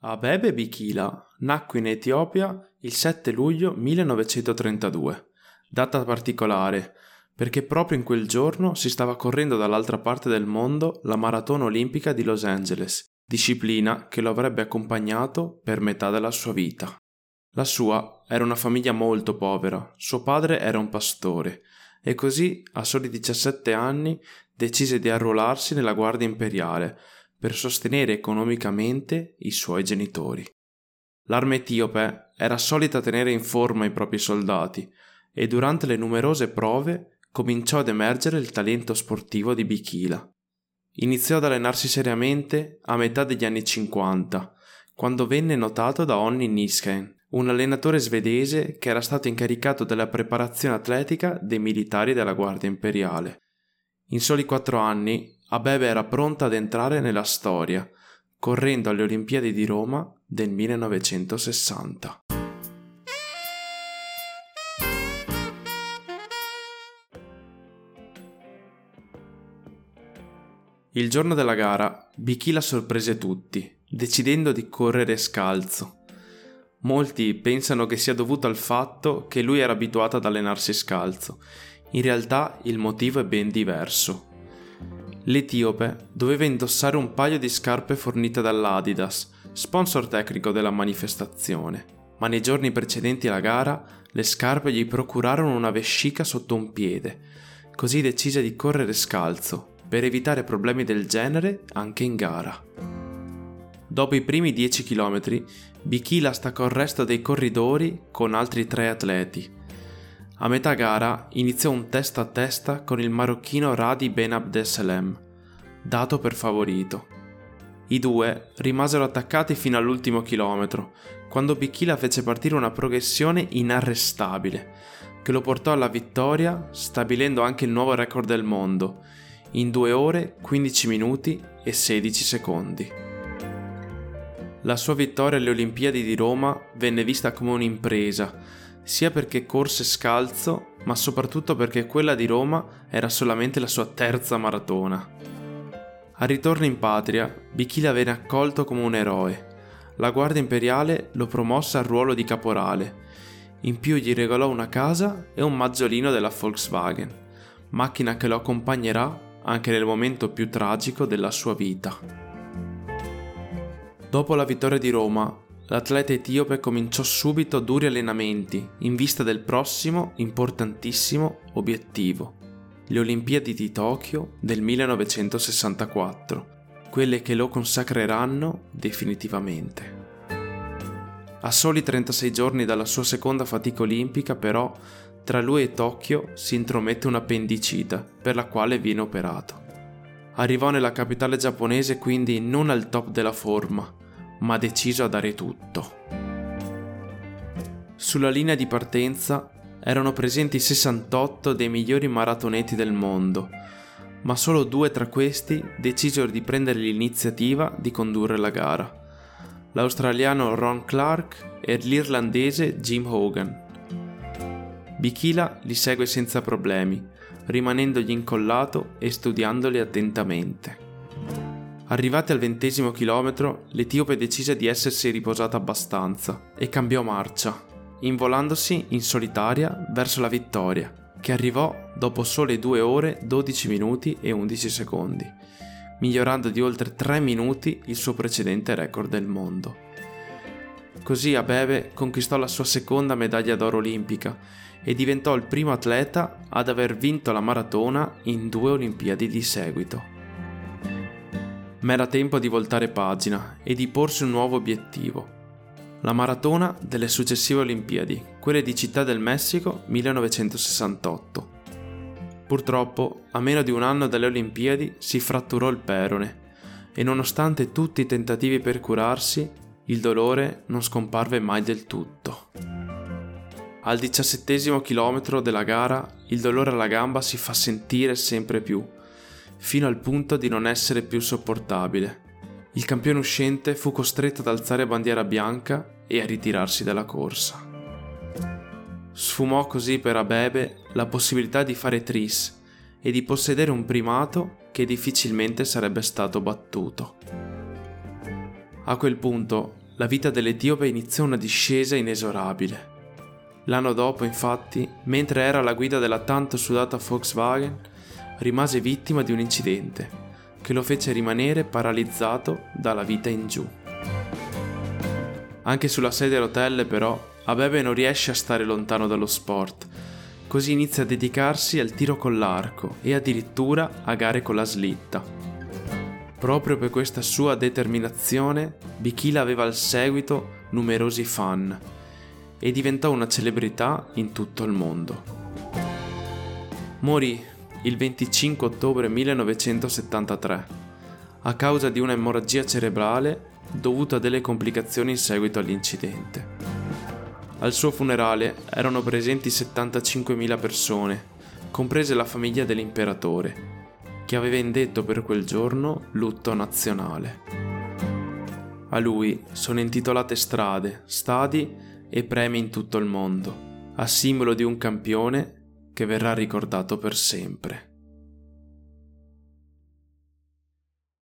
Abebe Bikila nacque in Etiopia il 7 luglio 1932, data particolare perché proprio in quel giorno si stava correndo dall'altra parte del mondo la maratona olimpica di Los Angeles, disciplina che lo avrebbe accompagnato per metà della sua vita. La sua era una famiglia molto povera, suo padre era un pastore e così a soli 17 anni decise di arruolarsi nella Guardia Imperiale per sostenere economicamente i suoi genitori. L'arma etiope era solita tenere in forma i propri soldati e durante le numerose prove cominciò ad emergere il talento sportivo di Bikila. Iniziò ad allenarsi seriamente a metà degli anni 50, quando venne notato da Onni Nisken, un allenatore svedese che era stato incaricato della preparazione atletica dei militari della Guardia Imperiale. In soli quattro anni Abebe era pronta ad entrare nella storia, correndo alle Olimpiadi di Roma del 1960. Il giorno della gara, Bichila sorprese tutti, decidendo di correre scalzo. Molti pensano che sia dovuto al fatto che lui era abituato ad allenarsi scalzo. In realtà il motivo è ben diverso. L'etiope doveva indossare un paio di scarpe fornite dall'Adidas, sponsor tecnico della manifestazione, ma nei giorni precedenti alla gara le scarpe gli procurarono una vescica sotto un piede, così decise di correre scalzo per evitare problemi del genere anche in gara. Dopo i primi 10 km, Bichila staccò il resto dei corridori con altri tre atleti, a metà gara iniziò un testa a testa con il marocchino Radi Ben Abdeselem, dato per favorito. I due rimasero attaccati fino all'ultimo chilometro, quando Bicchila fece partire una progressione inarrestabile, che lo portò alla vittoria, stabilendo anche il nuovo record del mondo, in 2 ore 15 minuti e 16 secondi. La sua vittoria alle Olimpiadi di Roma venne vista come un'impresa, sia perché corse scalzo, ma soprattutto perché quella di Roma era solamente la sua terza maratona. Al ritorno in patria, Bichila venne accolto come un eroe. La Guardia Imperiale lo promosse al ruolo di caporale. In più gli regalò una casa e un maggiolino della Volkswagen, macchina che lo accompagnerà anche nel momento più tragico della sua vita. Dopo la vittoria di Roma, l'atleta etiope cominciò subito duri allenamenti in vista del prossimo importantissimo obiettivo, le Olimpiadi di Tokyo del 1964, quelle che lo consacreranno definitivamente. A soli 36 giorni dalla sua seconda fatica olimpica, però, tra lui e Tokyo si intromette un'appendicita per la quale viene operato. Arrivò nella capitale giapponese quindi non al top della forma, ma deciso a dare tutto. Sulla linea di partenza erano presenti 68 dei migliori maratoneti del mondo, ma solo due tra questi decisero di prendere l'iniziativa di condurre la gara. L'australiano Ron Clark e l'irlandese Jim Hogan. Bikila li segue senza problemi, rimanendogli incollato e studiandoli attentamente. Arrivati al ventesimo chilometro, l'Etiope decise di essersi riposata abbastanza e cambiò marcia, involandosi in solitaria verso la vittoria, che arrivò dopo sole 2 ore 12 minuti e 11 secondi, migliorando di oltre 3 minuti il suo precedente record del mondo. Così Abebe conquistò la sua seconda medaglia d'oro olimpica e diventò il primo atleta ad aver vinto la maratona in due Olimpiadi di seguito ma era tempo di voltare pagina e di porsi un nuovo obiettivo. La maratona delle successive Olimpiadi, quelle di Città del Messico 1968. Purtroppo, a meno di un anno dalle Olimpiadi, si fratturò il perone e nonostante tutti i tentativi per curarsi, il dolore non scomparve mai del tutto. Al diciassettesimo chilometro della gara, il dolore alla gamba si fa sentire sempre più fino al punto di non essere più sopportabile. Il campione uscente fu costretto ad alzare bandiera bianca e a ritirarsi dalla corsa. Sfumò così per Abebe la possibilità di fare tris e di possedere un primato che difficilmente sarebbe stato battuto. A quel punto la vita dell'Etiope iniziò una discesa inesorabile. L'anno dopo, infatti, mentre era alla guida della tanto sudata Volkswagen, rimase vittima di un incidente che lo fece rimanere paralizzato dalla vita in giù. Anche sulla sedia a rotelle, però, Abebe non riesce a stare lontano dallo sport, così inizia a dedicarsi al tiro con l'arco e addirittura a gare con la slitta. Proprio per questa sua determinazione, Bikila aveva al seguito numerosi fan e diventò una celebrità in tutto il mondo. Morì il 25 ottobre 1973 a causa di un'emorragia cerebrale dovuta a delle complicazioni in seguito all'incidente. Al suo funerale erano presenti 75.000 persone, comprese la famiglia dell'imperatore, che aveva indetto per quel giorno lutto nazionale. A lui sono intitolate strade, stadi e premi in tutto il mondo, a simbolo di un campione che verrà ricordato per sempre.